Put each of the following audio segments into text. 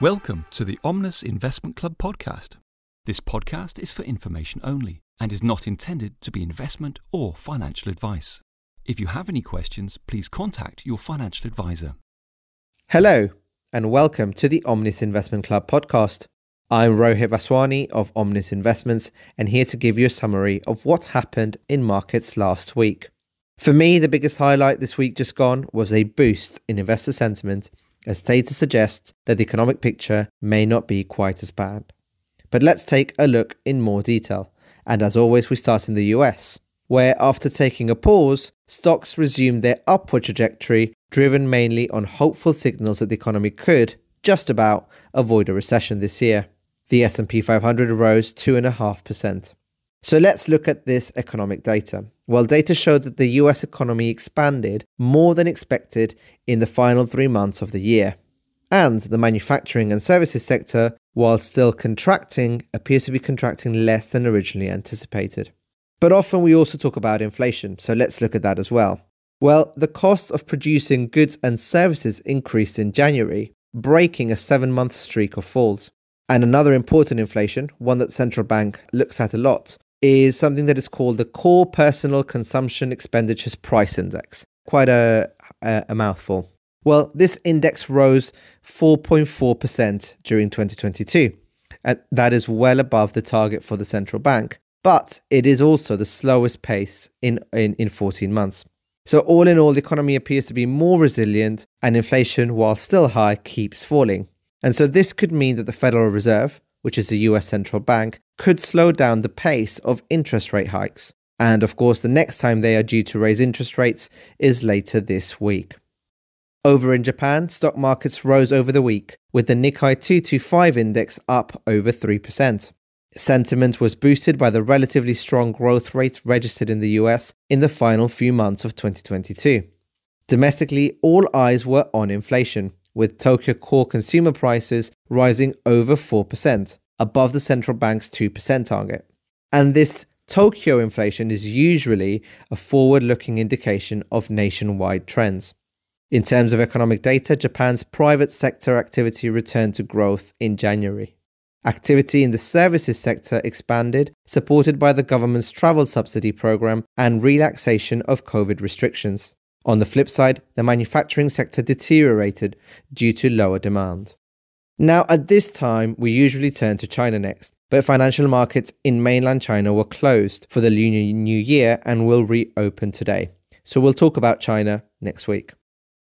Welcome to the Omnis Investment Club podcast. This podcast is for information only and is not intended to be investment or financial advice. If you have any questions, please contact your financial advisor. Hello, and welcome to the Omnis Investment Club podcast. I'm Rohit Vaswani of Omnis Investments and here to give you a summary of what happened in markets last week. For me, the biggest highlight this week just gone was a boost in investor sentiment as data suggests that the economic picture may not be quite as bad. But let's take a look in more detail. And as always, we start in the US, where after taking a pause, stocks resumed their upward trajectory, driven mainly on hopeful signals that the economy could just about avoid a recession this year. The S&P 500 rose 2.5%. So let's look at this economic data. Well, data showed that the US economy expanded more than expected in the final three months of the year. And the manufacturing and services sector, while still contracting, appears to be contracting less than originally anticipated. But often we also talk about inflation, so let's look at that as well. Well, the cost of producing goods and services increased in January, breaking a seven month streak of falls. And another important inflation, one that central bank looks at a lot, is something that is called the Core Personal Consumption Expenditures Price Index. Quite a, a, a mouthful. Well, this index rose 4.4% during 2022. And uh, that is well above the target for the central bank, but it is also the slowest pace in, in, in 14 months. So, all in all, the economy appears to be more resilient, and inflation, while still high, keeps falling. And so, this could mean that the Federal Reserve, which is the US central bank, could slow down the pace of interest rate hikes. And of course, the next time they are due to raise interest rates is later this week. Over in Japan, stock markets rose over the week, with the Nikkei 225 index up over 3%. Sentiment was boosted by the relatively strong growth rates registered in the US in the final few months of 2022. Domestically, all eyes were on inflation, with Tokyo core consumer prices rising over 4%, above the central bank's 2% target. And this Tokyo inflation is usually a forward looking indication of nationwide trends. In terms of economic data, Japan's private sector activity returned to growth in January. Activity in the services sector expanded, supported by the government's travel subsidy program and relaxation of COVID restrictions. On the flip side, the manufacturing sector deteriorated due to lower demand. Now, at this time, we usually turn to China next, but financial markets in mainland China were closed for the Lunar New Year and will reopen today. So we'll talk about China next week.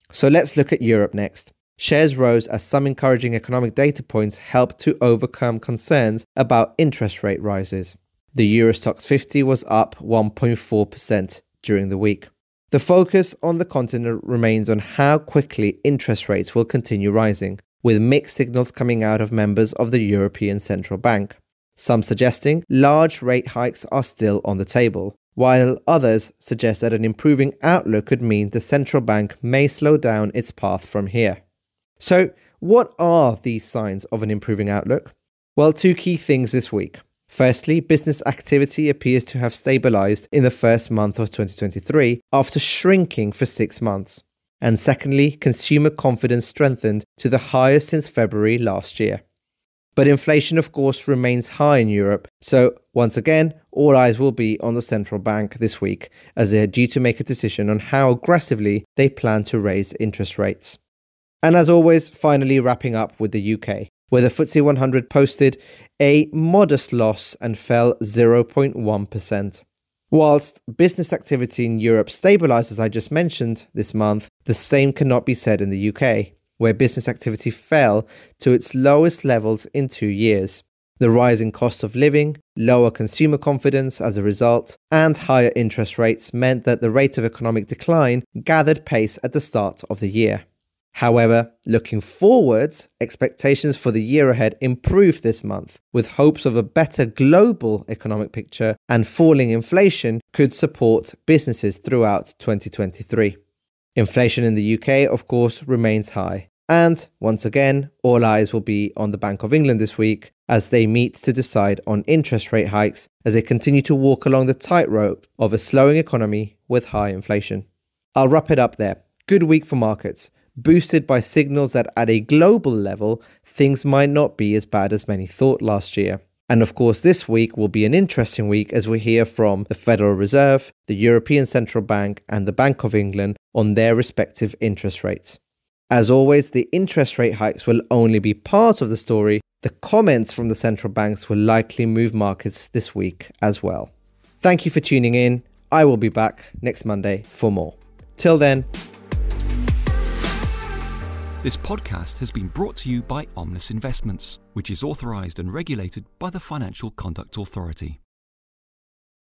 So let's look at Europe next. Shares rose as some encouraging economic data points helped to overcome concerns about interest rate rises. The Euro Stoxx 50 was up 1.4% during the week. The focus on the continent remains on how quickly interest rates will continue rising, with mixed signals coming out of members of the European Central Bank. Some suggesting large rate hikes are still on the table, while others suggest that an improving outlook could mean the central bank may slow down its path from here. So, what are these signs of an improving outlook? Well, two key things this week. Firstly, business activity appears to have stabilized in the first month of 2023 after shrinking for six months. And secondly, consumer confidence strengthened to the highest since February last year. But inflation, of course, remains high in Europe, so once again, all eyes will be on the central bank this week as they are due to make a decision on how aggressively they plan to raise interest rates. And as always, finally wrapping up with the UK where the FTSE 100 posted a modest loss and fell 0.1%. Whilst business activity in Europe stabilized, as I just mentioned this month, the same cannot be said in the UK, where business activity fell to its lowest levels in two years. The rising cost of living, lower consumer confidence as a result, and higher interest rates meant that the rate of economic decline gathered pace at the start of the year. However, looking forwards, expectations for the year ahead improved this month, with hopes of a better global economic picture and falling inflation could support businesses throughout 2023. Inflation in the UK, of course, remains high. And once again, all eyes will be on the Bank of England this week as they meet to decide on interest rate hikes as they continue to walk along the tightrope of a slowing economy with high inflation. I'll wrap it up there. Good week for markets boosted by signals that at a global level, things might not be as bad as many thought last year. And of course, this week will be an interesting week as we hear from the Federal Reserve, the European Central Bank, and the Bank of England on their respective interest rates. As always, the interest rate hikes will only be part of the story. The comments from the central banks will likely move markets this week as well. Thank you for tuning in. I will be back next Monday for more. Till then, This podcast has been brought to you by Omnis Investments, which is authorized and regulated by the Financial Conduct Authority.